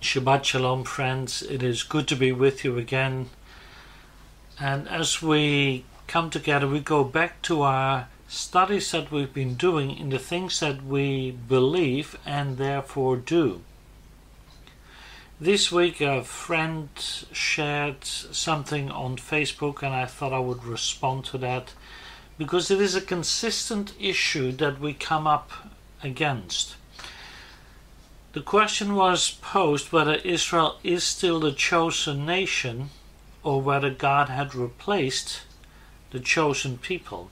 Shabbat Shalom, friends. It is good to be with you again. And as we come together, we go back to our studies that we've been doing in the things that we believe and therefore do. This week, a friend shared something on Facebook, and I thought I would respond to that because it is a consistent issue that we come up against. The question was posed whether Israel is still the chosen nation or whether God had replaced the chosen people,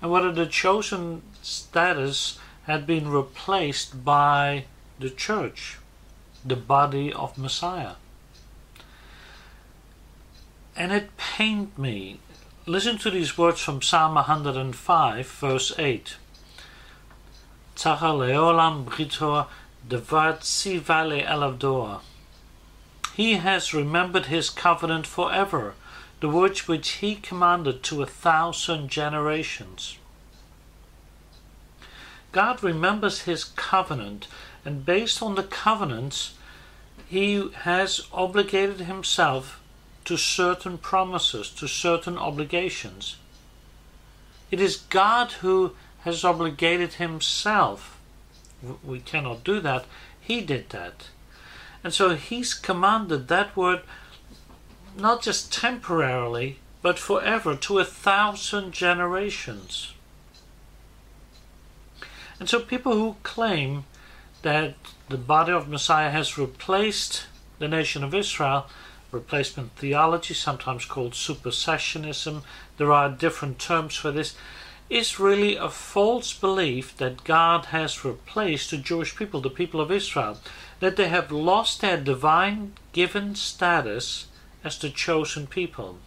and whether the chosen status had been replaced by the church, the body of Messiah. And it pained me. Listen to these words from Psalm 105, verse 8. Tzachar leolam britor Devat Valley Elavdoa. He has remembered his covenant forever, the words which he commanded to a thousand generations. God remembers his covenant, and based on the covenants, he has obligated himself to certain promises, to certain obligations. It is God who has obligated himself we cannot do that. He did that. And so he's commanded that word not just temporarily, but forever to a thousand generations. And so people who claim that the body of Messiah has replaced the nation of Israel, replacement theology, sometimes called supersessionism, there are different terms for this is really a false belief that God has replaced the Jewish people, the people of Israel, that they have lost their divine given status as the chosen people,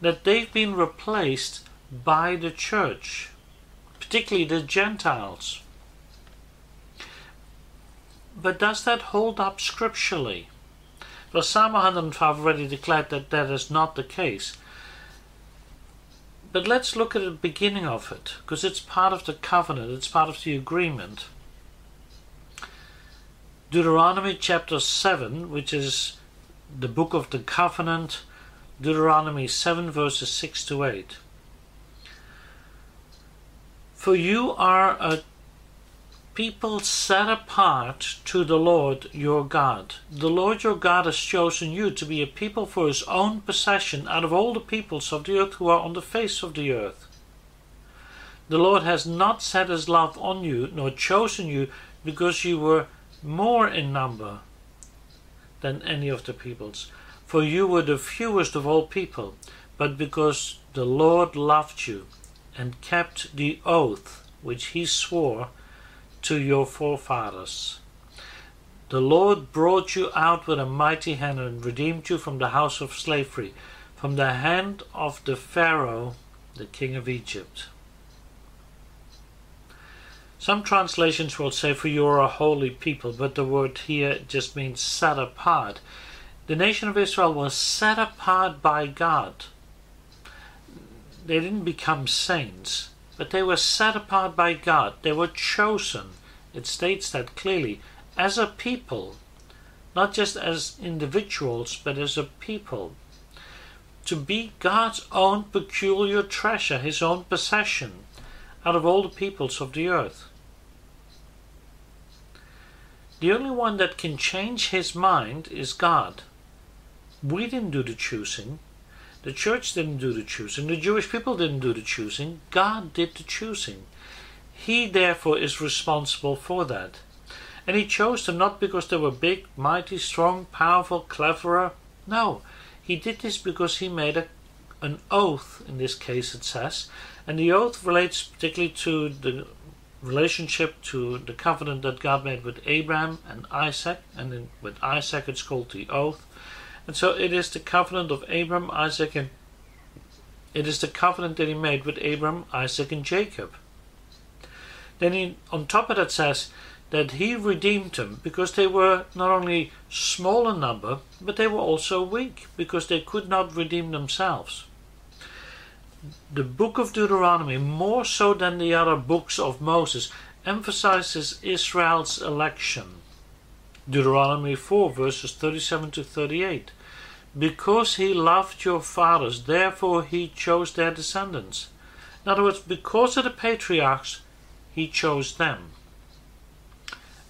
that they've been replaced by the church, particularly the Gentiles. But does that hold up scripturally? Well, Psalm 105 already declared that that is not the case. But let's look at the beginning of it, because it's part of the covenant, it's part of the agreement. Deuteronomy chapter 7, which is the book of the covenant, Deuteronomy 7, verses 6 to 8. For you are a people set apart to the Lord your God. The Lord your God has chosen you to be a people for his own possession out of all the peoples of the earth who are on the face of the earth. The Lord has not set his love on you, nor chosen you, because you were more in number than any of the peoples. For you were the fewest of all people, but because the Lord loved you and kept the oath which he swore to your forefathers. The Lord brought you out with a mighty hand and redeemed you from the house of slavery, from the hand of the Pharaoh, the king of Egypt. Some translations will say, For you are a holy people, but the word here just means set apart. The nation of Israel was set apart by God. They didn't become saints, but they were set apart by God. They were chosen. It states that clearly as a people, not just as individuals, but as a people. To be God's own peculiar treasure, his own possession, out of all the peoples of the earth. The only one that can change his mind is God. We didn't do the choosing. The church didn't do the choosing. The Jewish people didn't do the choosing. God did the choosing. He therefore is responsible for that. And he chose them not because they were big, mighty, strong, powerful, cleverer. No, he did this because he made a, an oath, in this case it says, and the oath relates particularly to the relationship to the covenant that God made with Abraham and Isaac, and in, with Isaac it's called the oath. And so it is the covenant of Abram, Isaac, and it is the covenant that he made with Abram, Isaac, and Jacob. Then he, on top of that says that he redeemed them because they were not only small in number, but they were also weak because they could not redeem themselves. The book of Deuteronomy, more so than the other books of Moses, emphasizes Israel's election Deuteronomy 4, verses 37 to 38. Because he loved your fathers, therefore he chose their descendants. In other words, because of the patriarchs, he chose them.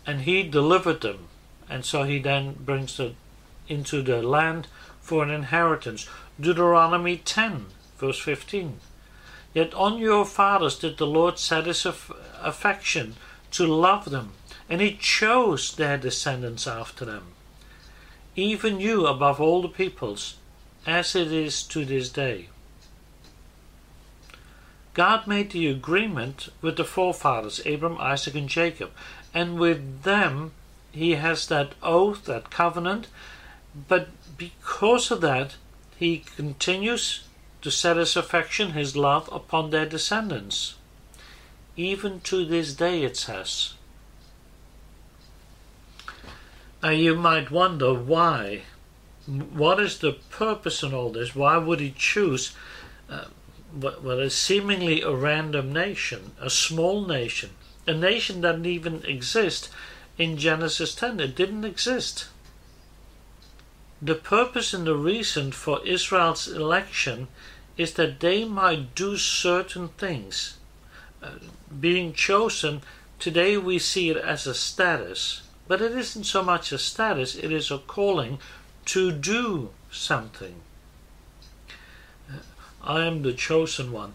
And he delivered them. And so he then brings them into the land for an inheritance. Deuteronomy 10, verse 15. Yet on your fathers did the Lord set his affection to love them, and he chose their descendants after them, even you above all the peoples, as it is to this day. God made the agreement with the forefathers, Abram, Isaac, and Jacob, and with them he has that oath, that covenant, but because of that, he continues to set his affection, his love upon their descendants. Even to this day, it says. Now you might wonder why. What is the purpose in all this? Why would he choose uh, what, seemingly a random nation, a small nation, a nation that didn't even exist in Genesis 10? It didn't exist. The purpose and the reason for Israel's election is that they might do certain things. Uh, being chosen, today we see it as a status, but it isn't so much a status, it is a calling to do something. Uh, I am the chosen one.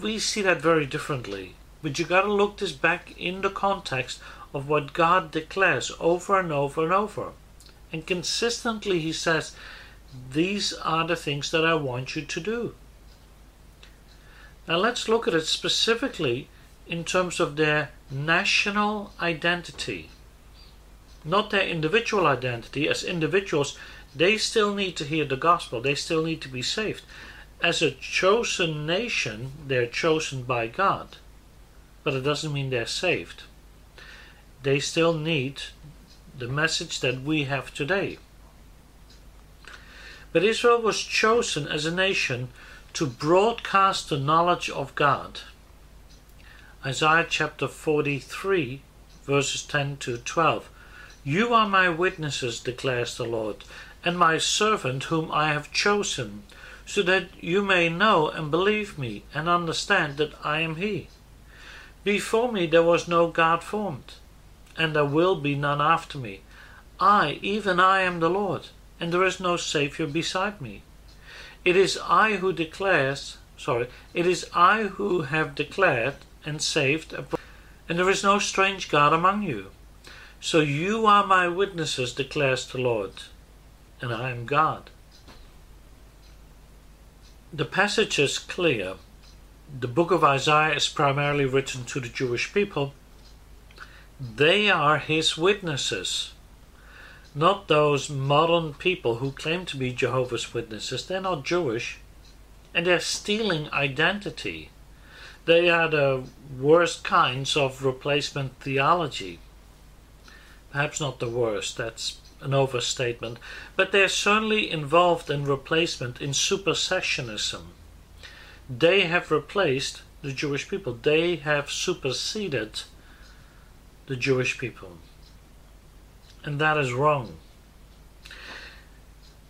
We see that very differently, but you got to look this back in the context of what God declares over and over and over. And consistently he says, These are the things that I want you to do. Now let's look at it specifically in terms of their national identity. Not their individual identity. As individuals, they still need to hear the gospel, they still need to be saved. As a chosen nation, they're chosen by God. But it doesn't mean they're saved. They still need the message that we have today. But Israel was chosen as a nation to broadcast the knowledge of God. Isaiah chapter 43, verses 10 to 12. You are my witnesses, declares the Lord, and my servant whom I have chosen, so that you may know and believe me and understand that I am He. Before me there was no God formed and there will be none after me. I, even I, am the Lord, and there is no Saviour beside me. It is I who declares, sorry, it is I who have declared and saved, and there is no strange God among you. So you are my witnesses, declares the Lord, and I am God. The passage is clear. The book of Isaiah is primarily written to the Jewish people, they are his witnesses, not those modern people who claim to be Jehovah's Witnesses. They're not Jewish, and they're stealing identity. They are the worst kinds of replacement theology. Perhaps not the worst, that's an overstatement, but they're certainly involved in replacement in supersessionism. They have replaced the Jewish people, they have superseded the Jewish people. And that is wrong.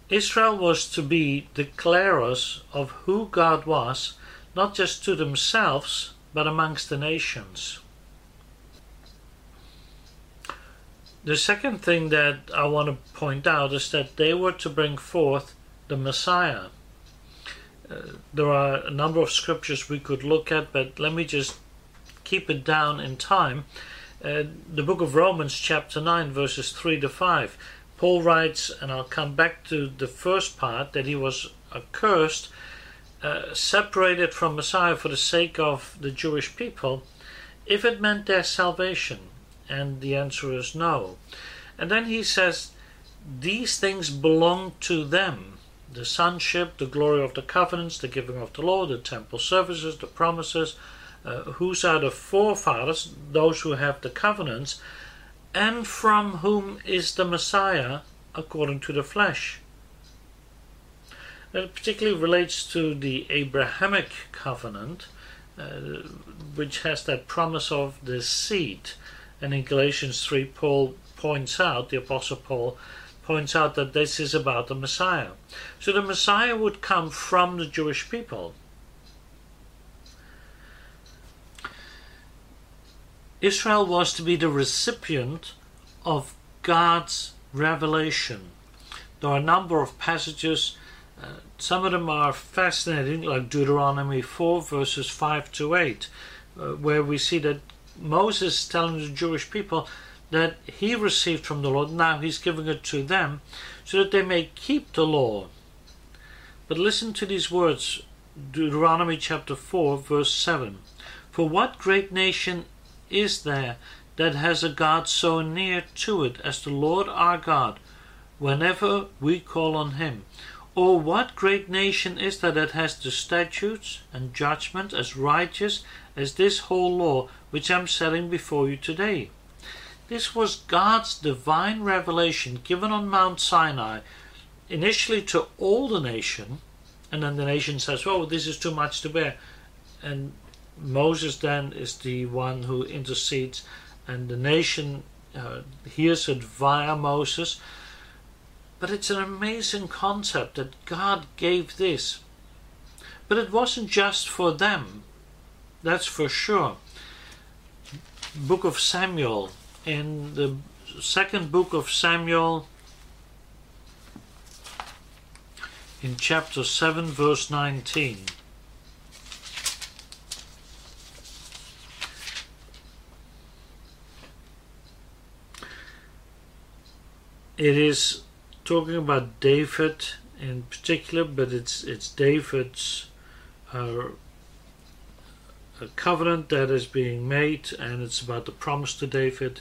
Israel was to be declarers of who God was, not just to themselves, but amongst the nations. The second thing that I want to point out is that they were to bring forth the Messiah. Uh, there are a number of scriptures we could look at, but let me just keep it down in time. Uh, the book of Romans, chapter 9, verses 3 to 5. Paul writes, and I'll come back to the first part, that he was accursed, uh, separated from Messiah for the sake of the Jewish people, if it meant their salvation. And the answer is no. And then he says, These things belong to them the sonship, the glory of the covenants, the giving of the law, the temple services, the promises uh, whose are the forefathers, those who have the covenants, and from whom is the Messiah according to the flesh. It particularly relates to the Abrahamic covenant, uh, which has that promise of the seed. And in Galatians 3, Paul points out, the Apostle Paul points out that this is about the Messiah. So the Messiah would come from the Jewish people. Israel was to be the recipient of God's revelation. There are a number of passages, uh, some of them are fascinating, like Deuteronomy 4, verses 5 to 8, uh, where we see that Moses is telling the Jewish people that he received from the Lord, now he's giving it to them, so that they may keep the law. But listen to these words Deuteronomy chapter 4, verse 7. For what great nation is there that has a God so near to it as the Lord our God, whenever we call on him? Or what great nation is there that has the statutes and judgment as righteous as this whole law which I'm setting before you today? This was God's divine revelation given on Mount Sinai, initially to all the nation, and then the nation says, Oh, this is too much to bear. And Moses then is the one who intercedes, and the nation uh, hears it via Moses. But it's an amazing concept that God gave this. But it wasn't just for them, that's for sure. Book of Samuel, in the second book of Samuel, in chapter 7, verse 19. it is talking about David in particular, but it's it's David's uh, covenant that is being made, and it's about the promise to David.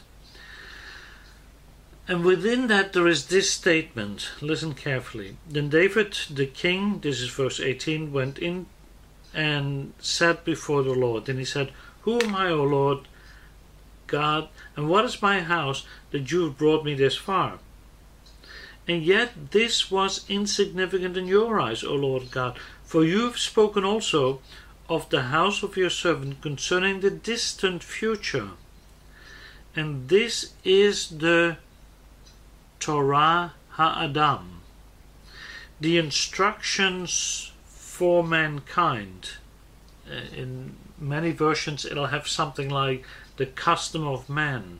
And within that, there is this statement. Listen carefully. Then David, the king, this is verse 18, went in and sat before the Lord. And he said, Who am I, O Lord God, and what is my house that you have brought me this far? And yet this was insignificant in your eyes, O Lord God, for you have spoken also of the house of your servant concerning the distant future. And this is the Torah Ha'adam, the instructions for mankind. Uh, in many versions, it'll have something like the custom of man.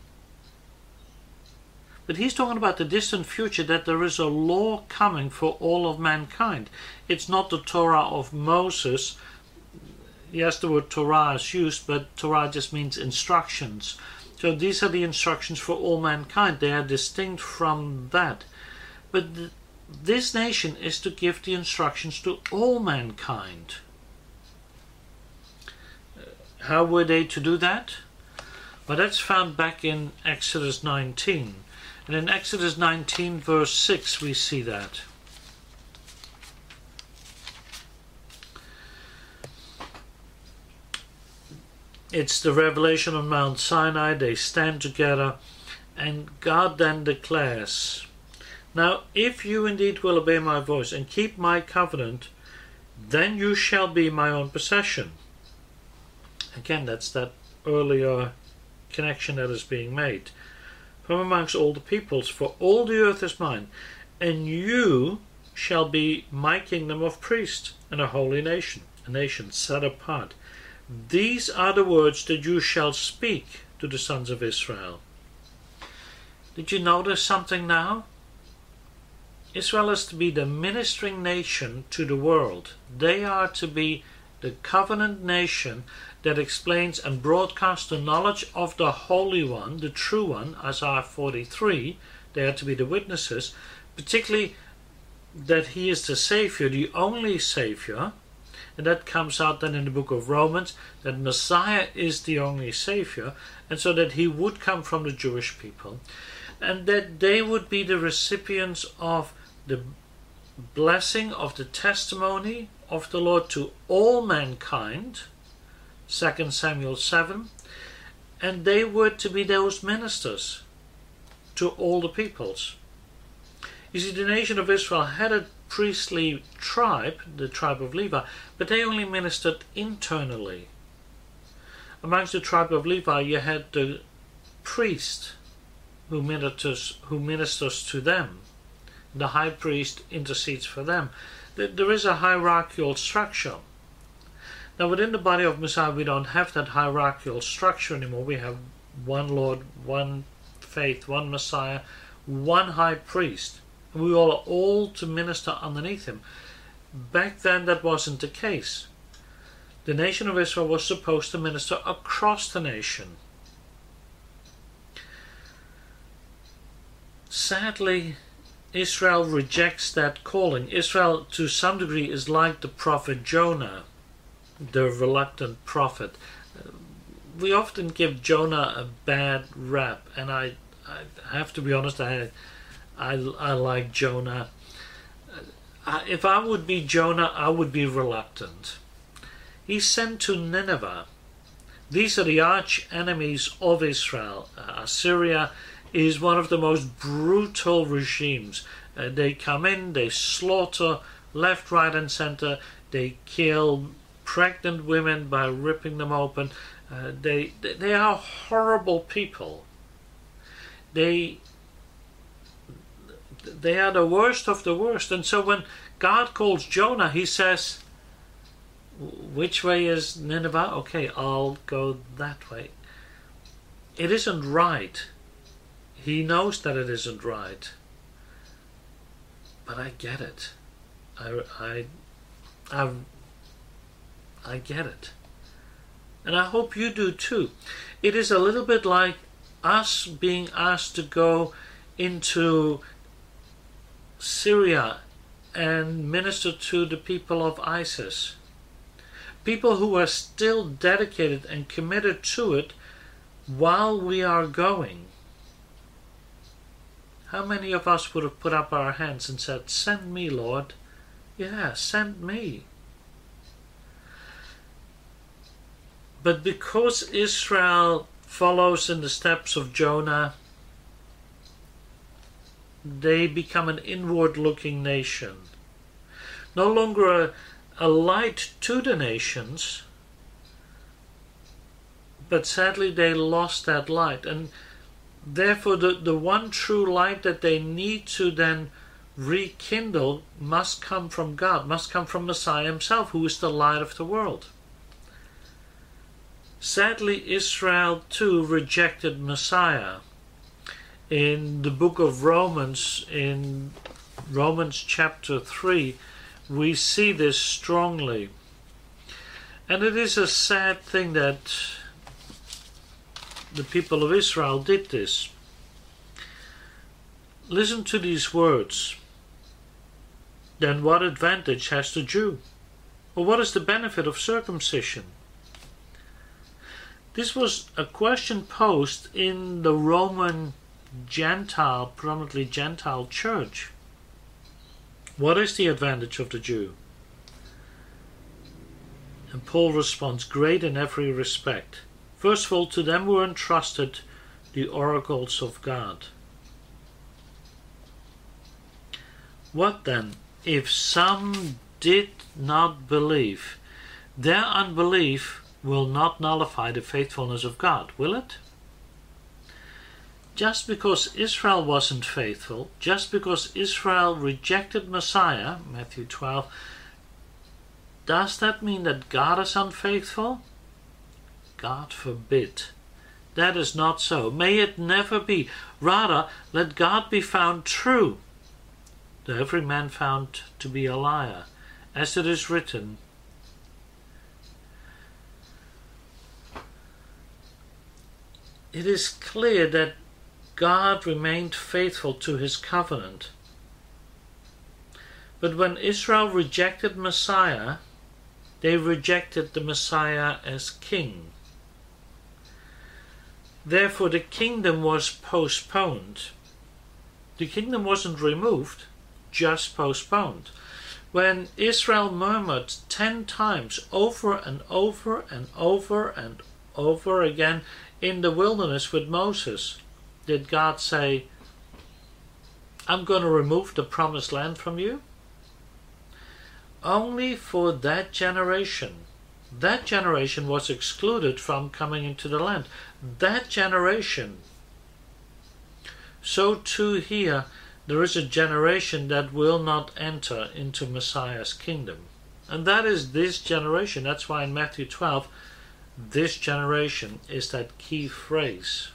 But he's talking about the distant future that there is a law coming for all of mankind. It's not the Torah of Moses. Yes, the word Torah is used, but Torah just means instructions. So these are the instructions for all mankind. They are distinct from that. But th- this nation is to give the instructions to all mankind. Uh, how were they to do that? Well, that's found back in Exodus 19. And in Exodus 19, verse 6, we see that. It's the revelation on Mount Sinai. They stand together, and God then declares, Now, if you indeed will obey my voice and keep my covenant, then you shall be my own possession. Again, that's that earlier connection that is being made from amongst all the peoples, for all the earth is mine, and you shall be my kingdom of priests and a holy nation, a nation set apart. These are the words that you shall speak to the sons of Israel. Did you notice something now? Israel is to be the ministering nation to the world. They are to be the covenant nation that explains and broadcasts the knowledge of the Holy One, the true one, Isaiah 43. They are to be the witnesses, particularly that he is the Savior, the only Savior. And that comes out then in the book of Romans that Messiah is the only Savior, and so that he would come from the Jewish people, and that they would be the recipients of the blessing of the testimony of the Lord to all mankind 2 Samuel 7, and they were to be those ministers to all the peoples. You see, the nation of Israel had a priestly tribe, the tribe of Levi, but they only ministered internally. Amongst the tribe of Levi, you had the priest, who ministers, who ministers to them. The high priest intercedes for them. There is a hierarchical structure. Now, within the body of Messiah, we don't have that hierarchical structure anymore. We have one Lord, one faith, one Messiah, one high priest. And we all are all to minister underneath him. Back then, that wasn't the case. The nation of Israel was supposed to minister across the nation. Sadly, Israel rejects that calling. Israel, to some degree, is like the prophet Jonah, the reluctant prophet. Uh, we often give Jonah a bad rap, and I, I have to be honest, I, I, I like Jonah. If I would be Jonah, I would be reluctant. He's sent to Nineveh. These are the arch enemies of Israel. Uh, Assyria is one of the most brutal regimes. Uh, they come in, they slaughter left, right, and center. They kill pregnant women by ripping them open. Uh, they they are horrible people. They they are the worst of the worst. And so when God calls Jonah, he says, Which way is Nineveh? Okay, I'll go that way. It isn't right. He knows that it isn't right. But I get it. I, I, I, I get it. And I hope you do too. It is a little bit like us being asked to go into Syria and minister to the people of ISIS. People who are still dedicated and committed to it while we are going. How many of us would have put up our hands and said, Send me, Lord? Yeah, send me. But because Israel follows in the steps of Jonah, they become an inward looking nation. No longer a, a light to the nations, but sadly they lost that light. And therefore, the, the one true light that they need to then rekindle must come from God, must come from Messiah Himself, who is the light of the world. Sadly, Israel too rejected Messiah in the book of Romans, in Romans chapter 3, we see this strongly. And it is a sad thing that the people of Israel did this. Listen to these words. Then what advantage has the Jew? Or what is the benefit of circumcision? This was a question posed in the Roman Gentile, predominantly Gentile church. What is the advantage of the Jew? And Paul responds, Great in every respect. First of all, to them were entrusted the oracles of God. What then? If some did not believe, their unbelief will not nullify the faithfulness of God, will it? Just because Israel wasn't faithful, just because Israel rejected Messiah, Matthew 12, does that mean that God is unfaithful? God forbid. That is not so. May it never be. Rather, let God be found true, though every man found to be a liar, as it is written. It is clear that God remained faithful to his covenant. But when Israel rejected Messiah, they rejected the Messiah as king. Therefore, the kingdom was postponed. The kingdom wasn't removed, just postponed. When Israel murmured ten times over and over and over and over again in the wilderness with Moses, did God say, I'm going to remove the promised land from you? Only for that generation. That generation was excluded from coming into the land. That generation so too here there is a generation that will not enter into Messiah's kingdom. And that is this generation. That's why in Matthew 12, this generation is that key phrase.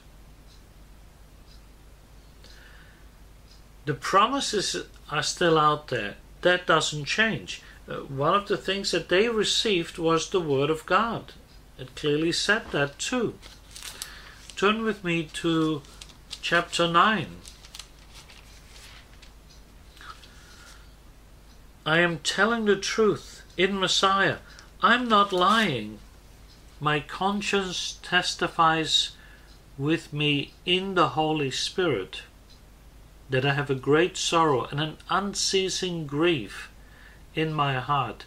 The promises are still out there. That doesn't change. Uh, one of the things that they received was the Word of God. It clearly said that too. Turn with me to chapter 9. I am telling the truth in Messiah. I'm not lying. My conscience testifies with me in the Holy Spirit that I have a great sorrow and an unceasing grief in my heart.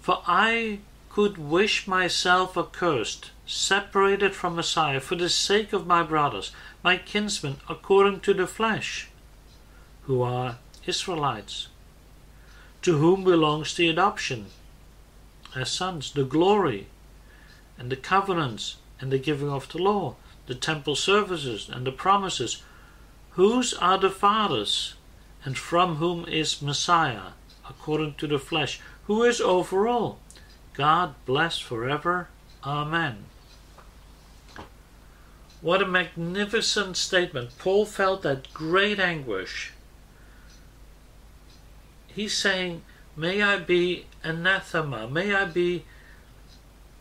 For I could wish myself accursed, separated from Messiah, for the sake of my brothers, my kinsmen, according to the flesh, who are Israelites, to whom belongs the adoption as sons, the glory, and the covenants, and the giving of the law, the temple services, and the promises, whose are the fathers, and from whom is Messiah, according to the flesh, who is over all, God bless forever. Amen. What a magnificent statement. Paul felt that great anguish. He's saying, May I be anathema, may I be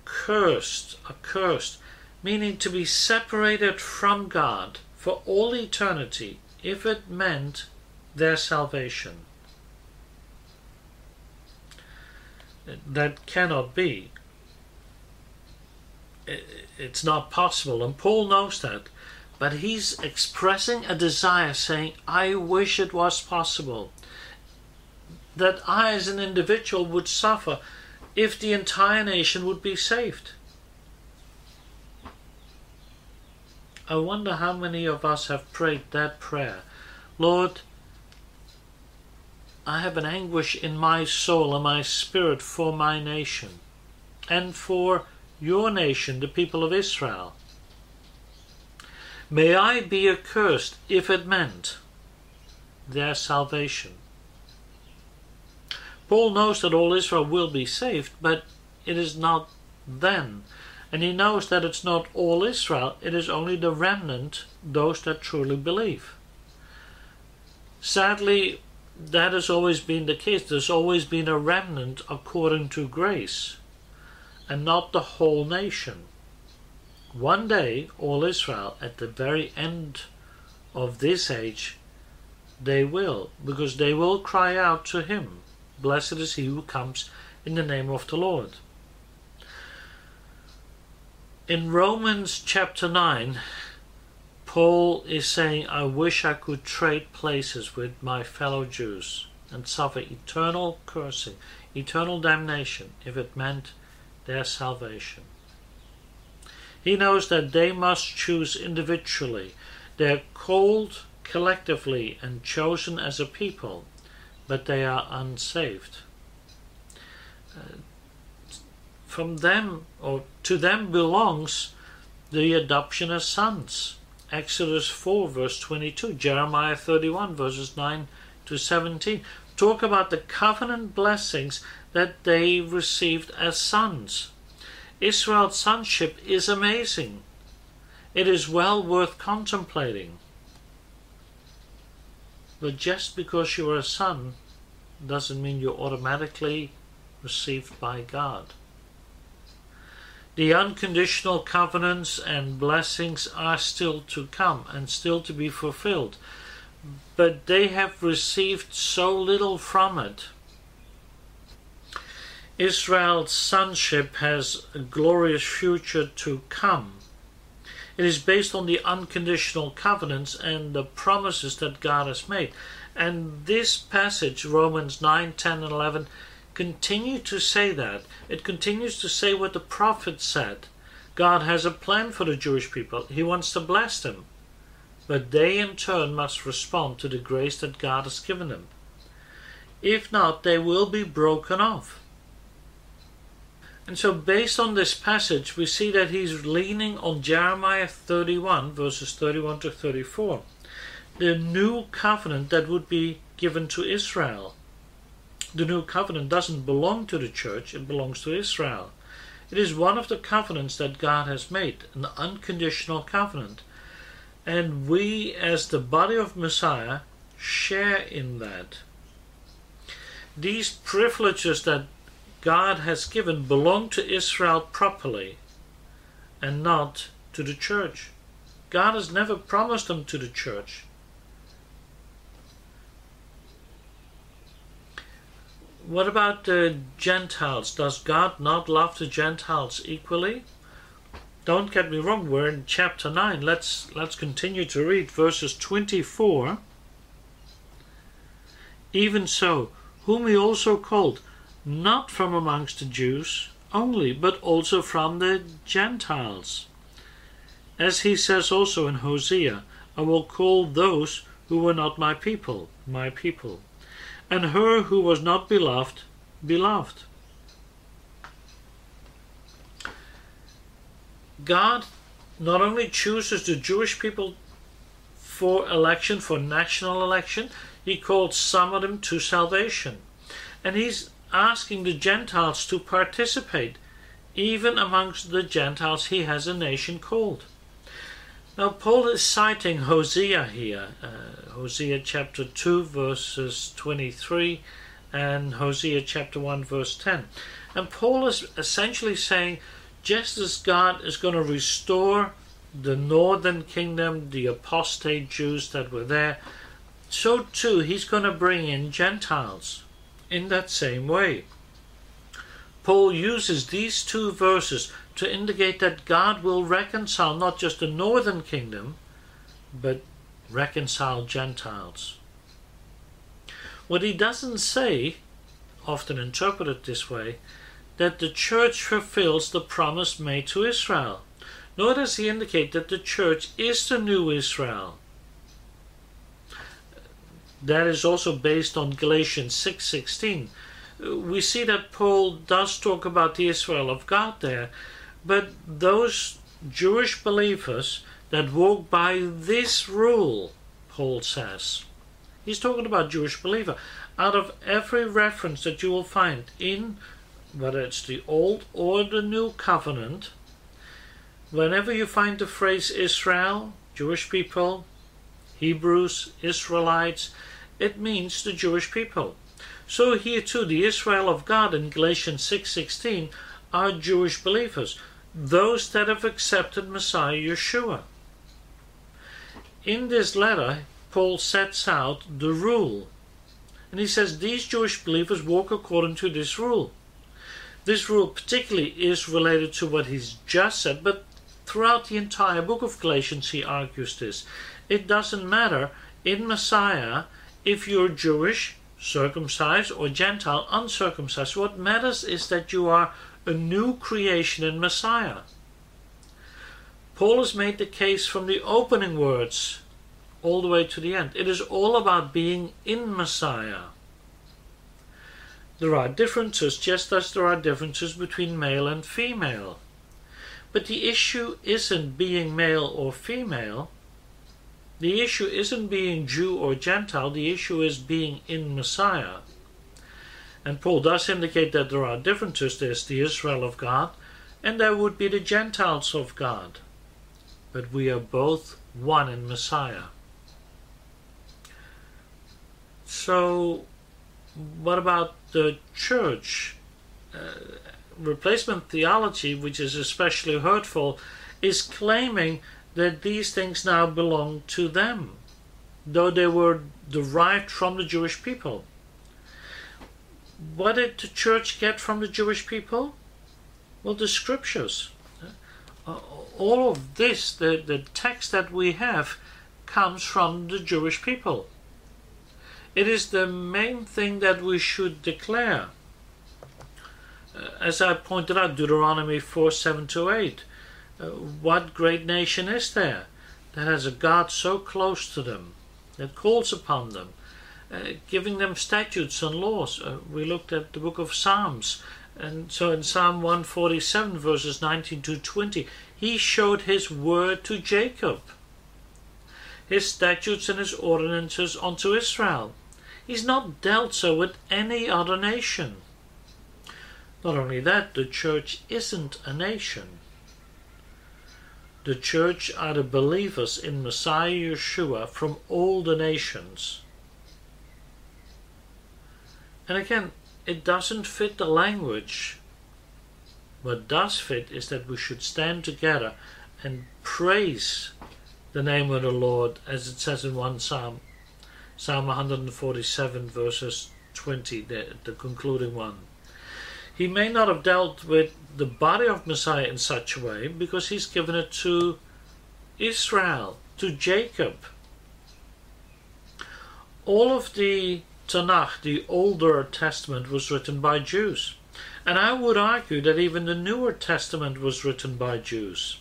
cursed, accursed, meaning to be separated from God for all eternity if it meant their salvation. that cannot be. It's not possible, and Paul knows that. But he's expressing a desire, saying, I wish it was possible that I, as an individual, would suffer if the entire nation would be saved. I wonder how many of us have prayed that prayer. Lord, I have an anguish in my soul and my spirit for my nation and for your nation, the people of Israel. May I be accursed if it meant their salvation. Paul knows that all Israel will be saved, but it is not then. And he knows that it's not all Israel, it is only the remnant, those that truly believe. Sadly, that has always been the case. There's always been a remnant according to grace, and not the whole nation. One day, all Israel, at the very end of this age, they will, because they will cry out to him, Blessed is he who comes in the name of the Lord. In Romans chapter 9, Paul is saying, I wish I could trade places with my fellow Jews and suffer eternal cursing, eternal damnation, if it meant their salvation. He knows that they must choose individually. They are called collectively and chosen as a people, but they are unsaved. Uh, from them, or to them, belongs the adoption as sons Exodus 4, verse 22, Jeremiah 31, verses 9 to 17, talk about the covenant blessings that they received as sons. Israel's sonship is amazing. It is well worth contemplating. But just because you are a son doesn't mean you're automatically received by God. The unconditional covenants and blessings are still to come and still to be fulfilled, but they have received so little from it. Israel's sonship has a glorious future to come. It is based on the unconditional covenants and the promises that God has made. And this passage, Romans 9, 10, and 11, continue to say that. It continues to say what the prophet said. God has a plan for the Jewish people. He wants to bless them. But they in turn must respond to the grace that God has given them. If not, they will be broken off. And so, based on this passage, we see that he's leaning on Jeremiah 31, verses 31 to 34. the new covenant that would be given to Israel. The new covenant doesn't belong to the church, it belongs to Israel. It is one of the covenants that God has made, an unconditional covenant. And we, as the body of Messiah, share in that. These privileges that God has given belong to Israel properly and not to the church. God has never promised them to the church. What about the Gentiles? Does God not love the Gentiles equally? Don't get me wrong, we're in chapter 9. Let's let's continue to read verses 24. Even so, whom he also called, not from amongst the Jews only, but also from the Gentiles. As he says also in Hosea, I will call those who were not my people, my people and her who was not beloved, beloved. God not only chooses the Jewish people for election, for national election, he called some of them to salvation. And he's asking the Gentiles to participate. Even amongst the Gentiles, he has a nation called. Now, Paul is citing Hosea here, uh, Hosea chapter 2, verses 23, and Hosea chapter 1, verse 10. And Paul is essentially saying, just as God is going to restore the northern kingdom, the apostate Jews that were there, so too he's going to bring in Gentiles in that same way. Paul uses these two verses to indicate that God will reconcile not just the northern kingdom, but reconcile Gentiles. What he doesn't say, often interpreted this way, that the church fulfills the promise made to Israel. Nor does he indicate that the church is the new Israel. That is also based on Galatians 6:16. we see that Paul does talk about the Israel of God there, but those Jewish believers that walk by this rule, Paul says, he's talking about Jewish believer. Out of every reference that you will find in whether it's the old or the new covenant, whenever you find the phrase Israel, Jewish people, Hebrews, Israelites, it means the Jewish people. So here too, the Israel of God in Galatians 6:16 are Jewish believers those that have accepted Messiah Yeshua. In this letter, Paul sets out the rule. And he says these Jewish believers walk according to this rule. This rule, particularly, is related to what he's just said, but throughout the entire book of Galatians, he argues this. It doesn't matter in Messiah if you're Jewish, circumcised, or Gentile, uncircumcised. What matters is that you are a new creation in Messiah. Paul has made the case from the opening words all the way to the end. It is all about being in Messiah. There are differences, just as there are differences between male and female. But the issue isn't being male or female. The issue isn't being Jew or Gentile. The issue is being in Messiah. And Paul does indicate that there are differences. There's the Israel of God, and there would be the Gentiles of God. But we are both one in Messiah. So, what about the church? Uh, replacement theology, which is especially hurtful, is claiming that these things now belong to them, though they were derived from the Jewish people what did the church get from the Jewish people? Well, the scriptures. Uh, all of this, the, the text that we have, comes from the Jewish people. It is the main thing that we should declare. Uh, as I pointed out, Deuteronomy 4 7 to 8. Uh, what great nation is there that has a God so close to them, that calls upon them, uh, giving them statutes and laws. Uh, we looked at the book of Psalms, and so in Psalm 147, verses 19 to 20, he showed his word to Jacob. his statutes and his ordinances unto Israel. He's not dealt so with any other nation. Not only that, the church isn't a nation. The church are the believers in Messiah Yeshua from all the nations. And again, it doesn't fit the language. What does fit is that we should stand together and praise the name of the Lord, as it says in one Psalm, Psalm 147, verses 20, the, the concluding one. He may not have dealt with the body of Messiah in such a way because he's given it to Israel, to Jacob. All of the Tanakh, the Older Testament, was written by Jews. And I would argue that even the Newer Testament was written by Jews.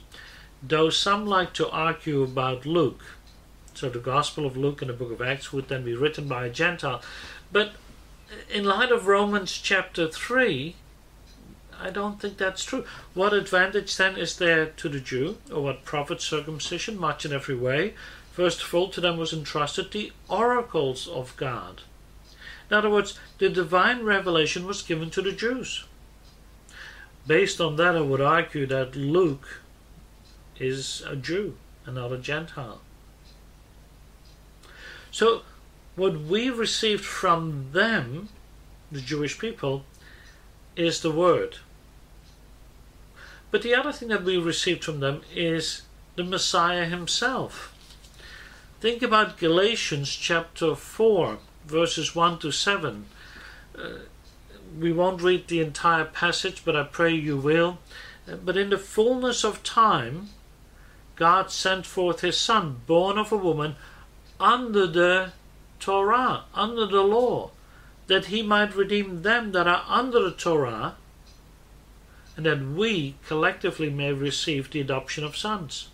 Though some like to argue about Luke. So the Gospel of Luke and the book of Acts would then be written by a Gentile. But in light of Romans chapter 3, I don't think that's true. What advantage then is there to the Jew, or what profit circumcision? Much in every way. First of all, to them was entrusted the oracles of God. In other words, the divine revelation was given to the Jews. Based on that, I would argue that Luke is a Jew and not a Gentile. So, what we received from them, the Jewish people, is the Word. But the other thing that we received from them is the Messiah himself. Think about Galatians chapter 4, verses 1 to 7. Uh, we won't read the entire passage, but I pray you will. Uh, but in the fullness of time, God sent forth his Son, born of a woman, under the Torah, under the law, that he might redeem them that are under the Torah, and that we collectively may receive the adoption of sons.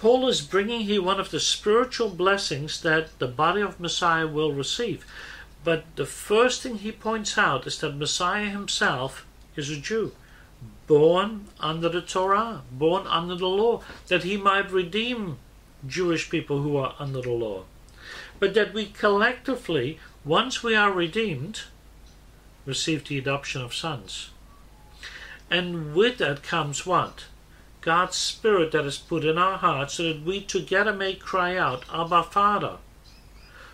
Paul is bringing here one of the spiritual blessings that the body of Messiah will receive. But the first thing he points out is that Messiah himself is a Jew, born under the Torah, born under the law, that he might redeem Jewish people who are under the law. But that we collectively, once we are redeemed, receive the adoption of sons. And with that comes what? God's Spirit that is put in our hearts so that we together may cry out, Abba Father.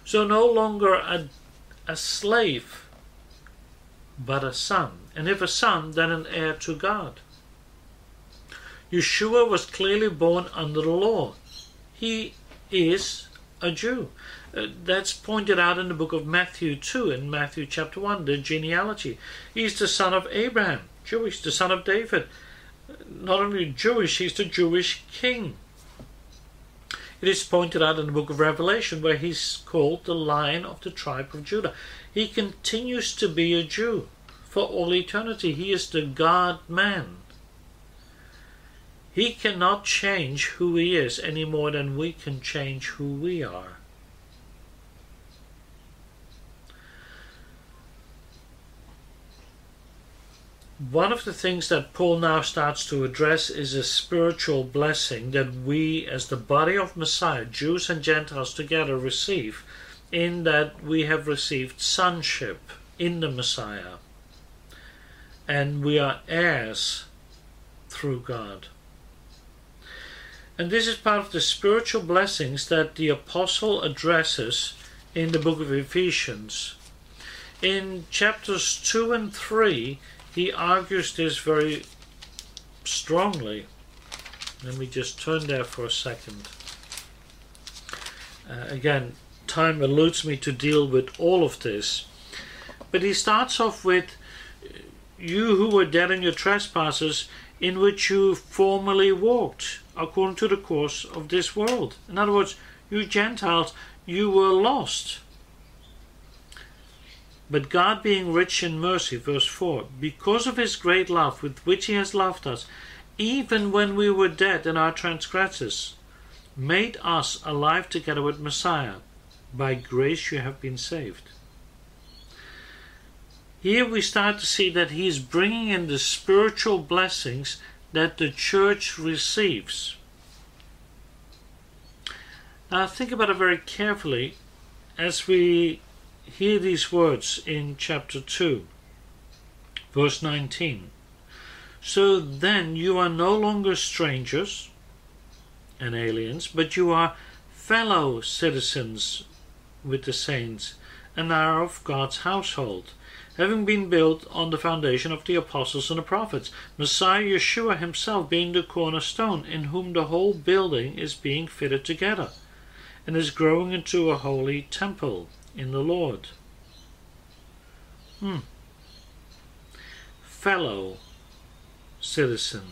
So no longer a, a slave, but a son. And if a son, then an heir to God. Yeshua was clearly born under the law. He is a Jew. Uh, that's pointed out in the book of Matthew 2, in Matthew chapter 1, the genealogy. He's the son of Abraham. Jewish, the son of David. Not only Jewish, he's the Jewish king. It is pointed out in the book of Revelation where he's called the Lion of the tribe of Judah. He continues to be a Jew for all eternity. He is the God man. He cannot change who he is any more than we can change who we are. One of the things that Paul now starts to address is a spiritual blessing that we, as the body of Messiah, Jews and Gentiles together, receive, in that we have received sonship in the Messiah. And we are heirs through God. And this is part of the spiritual blessings that the apostle addresses in the book of Ephesians. In chapters 2 and 3, he argues this very strongly. Let me just turn there for a second. Uh, again, time eludes me to deal with all of this. But he starts off with You who were dead in your trespasses, in which you formerly walked, according to the course of this world. In other words, you Gentiles, you were lost. But God being rich in mercy, verse 4, because of his great love with which he has loved us, even when we were dead in our transgressions, made us alive together with Messiah. By grace you have been saved. Here we start to see that he is bringing in the spiritual blessings that the church receives. Now think about it very carefully as we hear these words in chapter 2, verse 19. So then you are no longer strangers and aliens, but you are fellow citizens with the saints and are of God's household, having been built on the foundation of the apostles and the prophets, Messiah Yeshua himself being the cornerstone, in whom the whole building is being fitted together and is growing into a holy temple in the Lord. Hmm. Fellow citizen.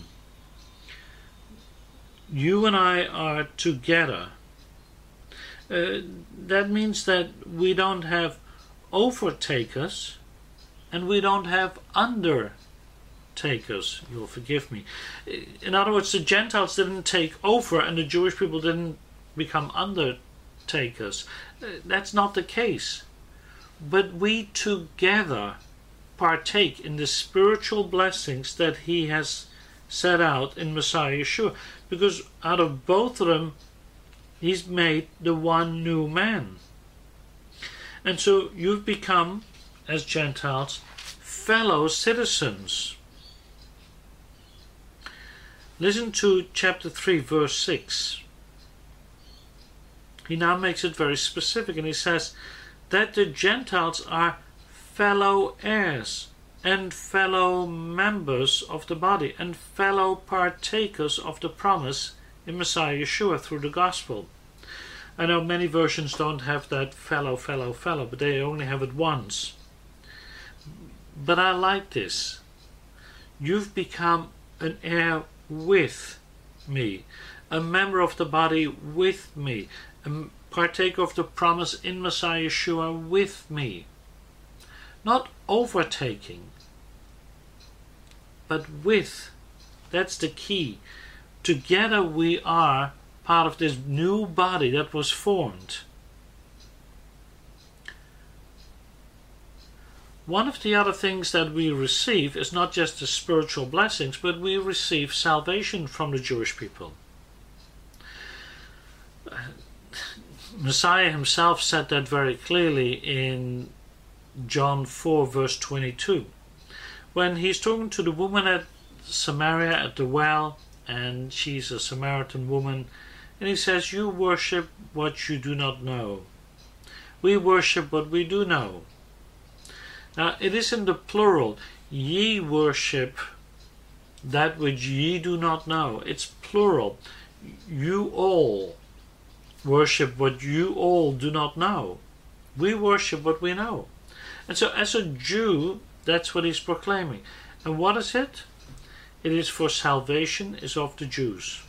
You and I are together. Uh, that means that we don't have overtakers and we don't have undertakers. You'll forgive me. In other words, the Gentiles didn't take over and the Jewish people didn't become undertakers. That's not the case. But we together partake in the spiritual blessings that He has set out in Messiah Yeshua. Because out of both of them, He's made the one new man. And so you've become, as Gentiles, fellow citizens. Listen to chapter 3, verse 6 he now makes it very specific and he says that the Gentiles are fellow heirs and fellow members of the body and fellow partakers of the promise in Messiah Yeshua through the gospel. I know many versions don't have that fellow, fellow, fellow, but they only have it once. But I like this. You've become an heir with me, a member of the body with me, and partake of the promise in Messiah Yeshua with me. Not overtaking, but with. That's the key. Together we are part of this new body that was formed. One of the other things that we receive is not just the spiritual blessings, but we receive salvation from the Jewish people. Messiah himself said that very clearly in John 4, verse 22, when he's talking to the woman at Samaria at the well, and she's a Samaritan woman, and he says, You worship what you do not know. We worship what we do know. Now, it is in the plural. Ye worship that which ye do not know. It's plural. You all worship what you all do not know. We worship what we know. And so, as a Jew, that's what he's proclaiming. And what is it? It is for salvation is of the Jews.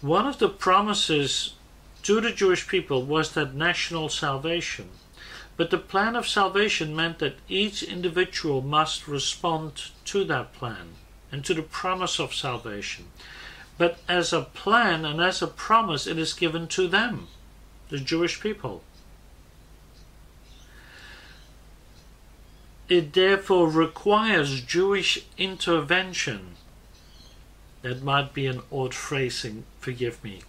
One of the promises to the Jewish people was that national salvation. But the plan of salvation meant that each individual must respond to that plan and to the promise of salvation but as a plan and as a promise, it is given to them, the Jewish people. It therefore requires Jewish intervention. That might be an odd phrasing, forgive me.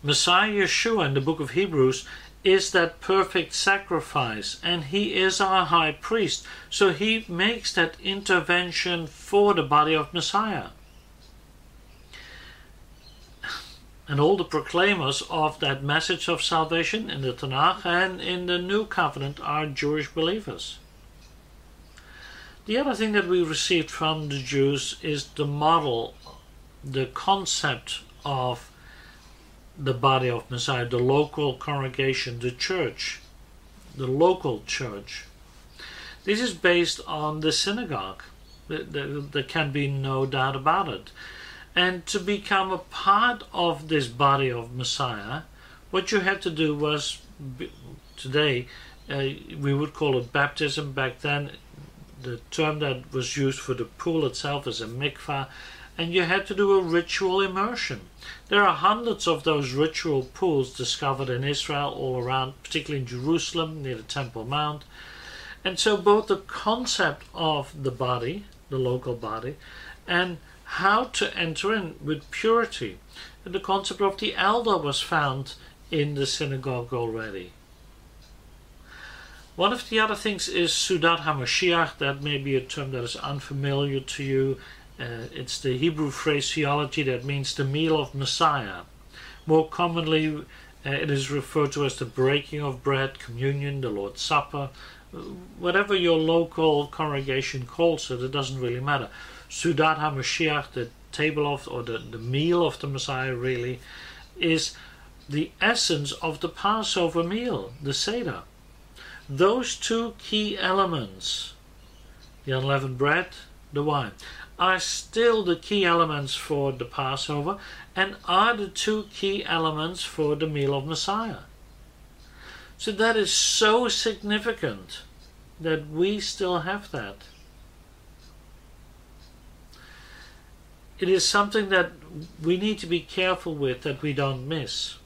Messiah Yeshua in the book of Hebrews is that perfect sacrifice, and he is our high priest. So he makes that intervention for the body of Messiah. And all the proclaimers of that message of salvation in the Tanakh and in the New Covenant are Jewish believers. The other thing that we received from the Jews is the model, the concept of the body of Messiah, the local congregation, the church, the local church. This is based on the synagogue. There can be no doubt about it. And to become a part of this body of Messiah, what you had to do was today uh, we would call it baptism. Back then, the term that was used for the pool itself is a mikvah, and you had to do a ritual immersion. There are hundreds of those ritual pools discovered in Israel all around, particularly in Jerusalem near the Temple Mount. And so, both the concept of the body, the local body, and how to enter in with purity. And the concept of the elder was found in the synagogue already. One of the other things is Sudat HaMashiach. That may be a term that is unfamiliar to you. Uh, it's the Hebrew phraseology that means the meal of Messiah. More commonly, uh, it is referred to as the breaking of bread, communion, the Lord's Supper, whatever your local congregation calls it, it doesn't really matter. Sudat HaMashiach, the table of, or the, the meal of the Messiah, really, is the essence of the Passover meal, the Seder. Those two key elements, the unleavened bread, the wine, are still the key elements for the Passover and are the two key elements for the meal of Messiah. So that is so significant that we still have that. It is something that we need to be careful with that we don't miss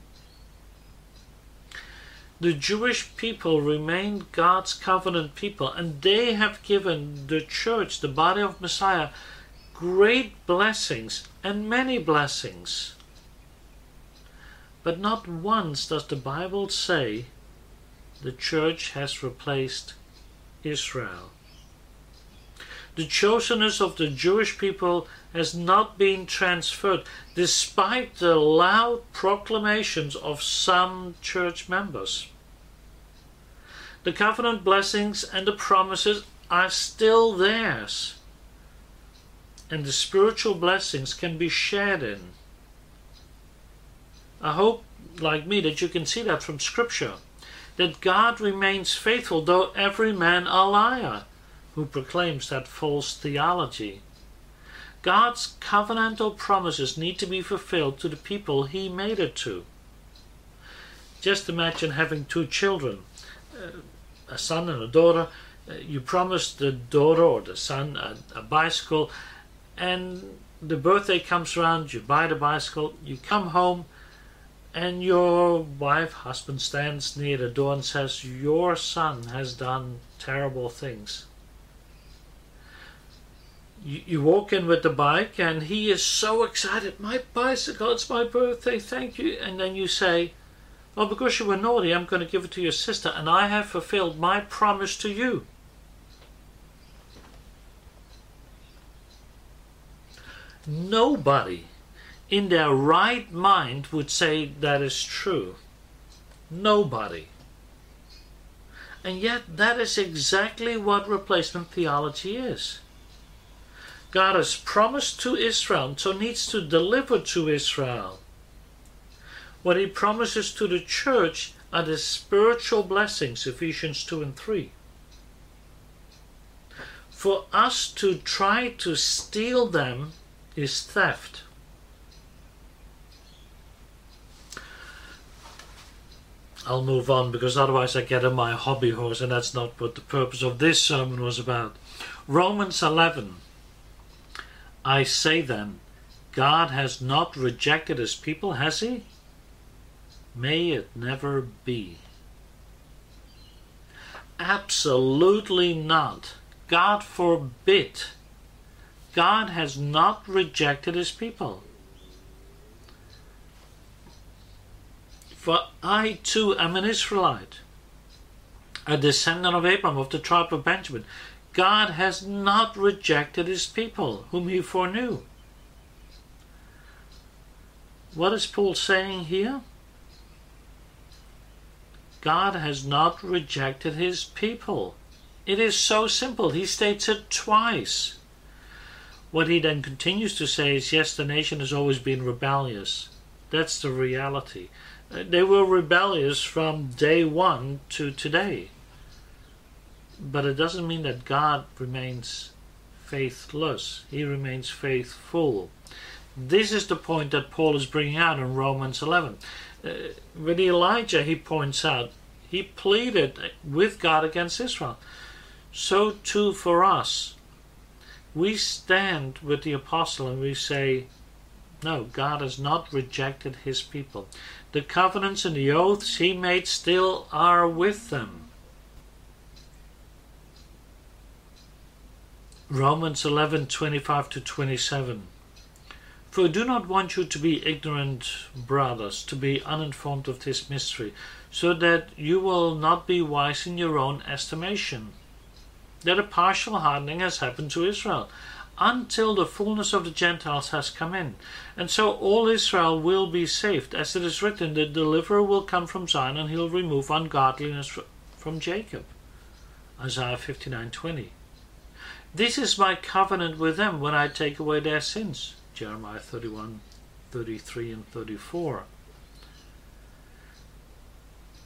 the Jewish people remain God's covenant people, and they have given the church, the body of Messiah, great blessings and many blessings. But not once does the Bible say the church has replaced Israel. The chosenness of the Jewish people has not been transferred, despite the loud proclamations of some church members. The covenant blessings and the promises are still theirs, and the spiritual blessings can be shared in. I hope, like me, that you can see that from Scripture, that God remains faithful, though every man a liar who proclaims that false theology. God's covenantal promises need to be fulfilled to the people He made it to. Just imagine having two children, uh, a son and a daughter. Uh, you promise the daughter or the son a, a bicycle, and the birthday comes around, you buy the bicycle, you come home, and your wife, husband stands near the door and says, Your son has done terrible things you, you walk in with the bike and he is so excited. My bicycle it's my birthday thank you. And then you say oh because you were naughty i'm going to give it to your sister and i have fulfilled my promise to you. Nobody in their right mind would say that is true. Nobody. And yet that is exactly what replacement theology is God has promised to Israel, so needs to deliver to Israel. What he promises to the church are the spiritual blessings, Ephesians 2 and 3. For us to try to steal them is theft. I'll move on because otherwise I get on my hobby horse, and that's not what the purpose of this sermon was about. Romans 11 I say then, God has not rejected his people, has he? May it never be. Absolutely not. God forbid. God has not rejected his people. For I too am an Israelite, a descendant of Abraham of the tribe of Benjamin. God has not rejected his people, whom he foreknew. What is Paul saying here? God has not rejected his people. It is so simple. He states it twice. What he then continues to say is yes, the nation has always been rebellious. That's the reality. Uh, they were rebellious from day one to today. But it doesn't mean that God remains faithless, He remains faithful. This is the point that Paul is bringing out in Romans 11. Uh, with Elijah, he points out, he pleaded with God against Israel. So too for us. We stand with the apostle and we say, no, God has not rejected his people. The covenants and the oaths he made still are with them. Romans 11:25 to 27. For I do not want you to be ignorant, brothers, to be uninformed of this mystery, so that you will not be wise in your own estimation. That a partial hardening has happened to Israel until the fullness of the Gentiles has come in. And so all Israel will be saved. As it is written, the deliverer will come from Zion and he'll remove ungodliness from Jacob. Isaiah 59:20. This is my covenant with them when I take away their sins. Jeremiah 31, 33, and 34.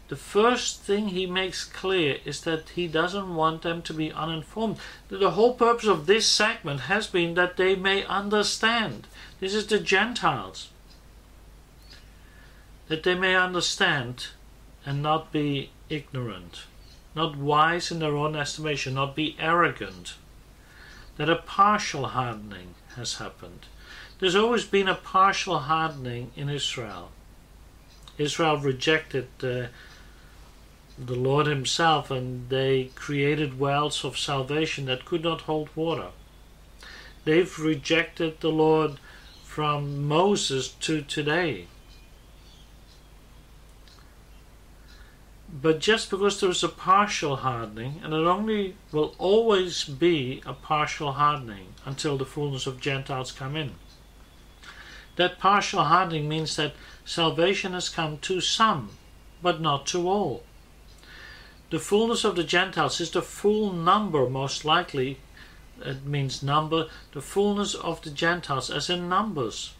The first thing he makes clear is that he doesn't want them to be uninformed. The whole purpose of this segment has been that they may understand. This is the Gentiles. That they may understand and not be ignorant, not wise in their own estimation, not be arrogant. That a partial hardening has happened. There's always been a partial hardening in Israel. Israel rejected uh, the Lord Himself and they created wells of salvation that could not hold water. They've rejected the Lord from Moses to today. But just because there is a partial hardening, and it only will always be a partial hardening until the fullness of Gentiles come in. That partial hardening means that salvation has come to some, but not to all. The fullness of the Gentiles is the full number, most likely. It means number, the fullness of the Gentiles, as in numbers.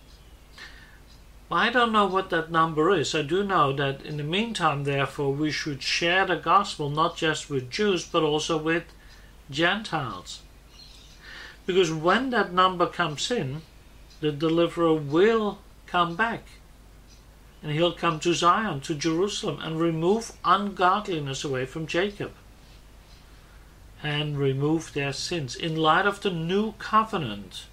I don't know what that number is. I do know that in the meantime, therefore, we should share the gospel not just with Jews, but also with Gentiles. Because when that number comes in, the deliverer will come back. And he'll come to Zion, to Jerusalem, and remove ungodliness away from Jacob. And remove their sins in light of the new covenant.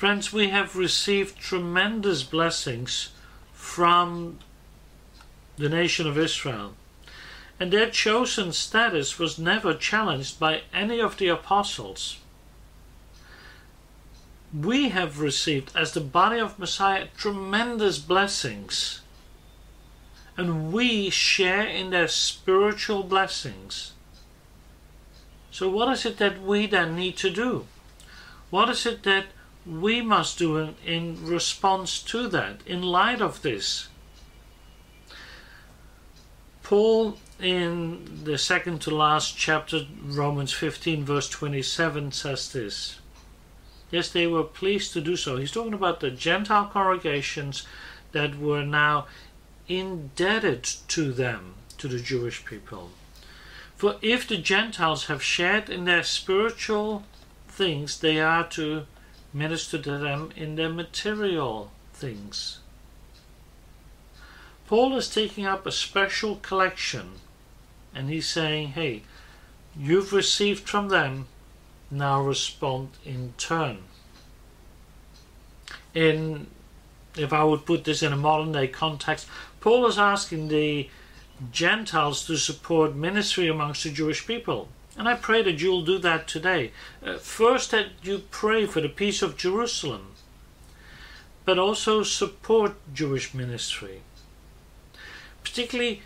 Friends, we have received tremendous blessings from the nation of Israel. And their chosen status was never challenged by any of the apostles we have received as the body of Messiah tremendous blessings. And we share in their spiritual blessings. So, what is it that we then need to do? What is it that we must do in, in response to that, in light of this? Paul, in the second to last chapter, Romans 15, verse 27, says this. Yes, they were pleased to do so. He's talking about the Gentile congregations that were now indebted to them, to the Jewish people. For if the Gentiles have shared in their spiritual things, they are to minister to them in their material things. Paul is taking up a special collection and he's saying, hey, you've received from them now respond in turn. In if I would put this in a modern day context, Paul is asking the Gentiles to support ministry amongst the Jewish people. And I pray that you'll do that today. Uh, first, that you pray for the peace of Jerusalem, but also support Jewish ministry. Particularly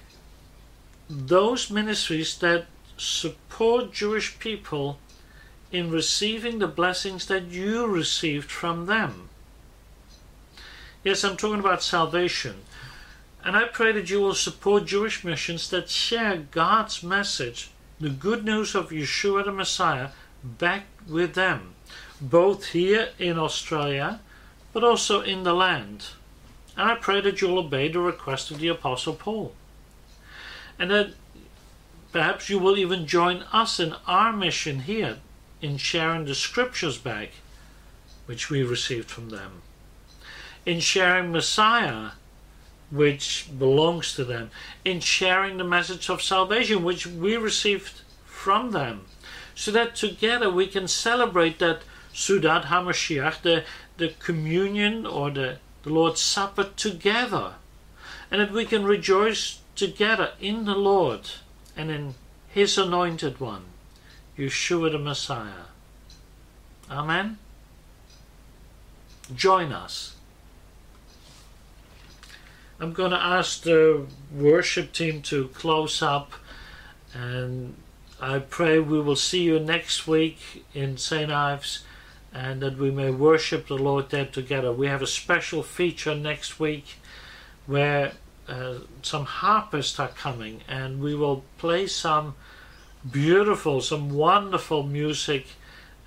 those ministries that support Jewish people in receiving the blessings that you received from them. Yes, I'm talking about salvation. And I pray that you will support Jewish missions that share God's message, the good news of Yeshua the Messiah, back with them, both here in Australia, but also in the land. And I pray that you'll obey the request of the Apostle Paul. And that perhaps you will even join us in our mission here in sharing the scriptures back, which we received from them, in sharing Messiah, which belongs to them, in sharing the message of salvation, which we received from them, so that together we can celebrate that Sudat HaMashiach, the, the communion or the, the Lord's Supper together, and that we can rejoice together in the Lord and in His anointed one. Yeshua the Messiah. Amen. Join us. I'm going to ask the worship team to close up and I pray we will see you next week in St. Ives and that we may worship the Lord there together. We have a special feature next week where uh, some harpists are coming and we will play some beautiful, some wonderful music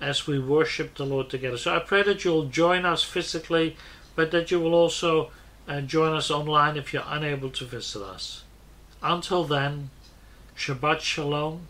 as we worship the Lord together. So I pray that you'll join us physically, but that you will also uh, join us online if you're unable to visit us. Until then, Shabbat Shalom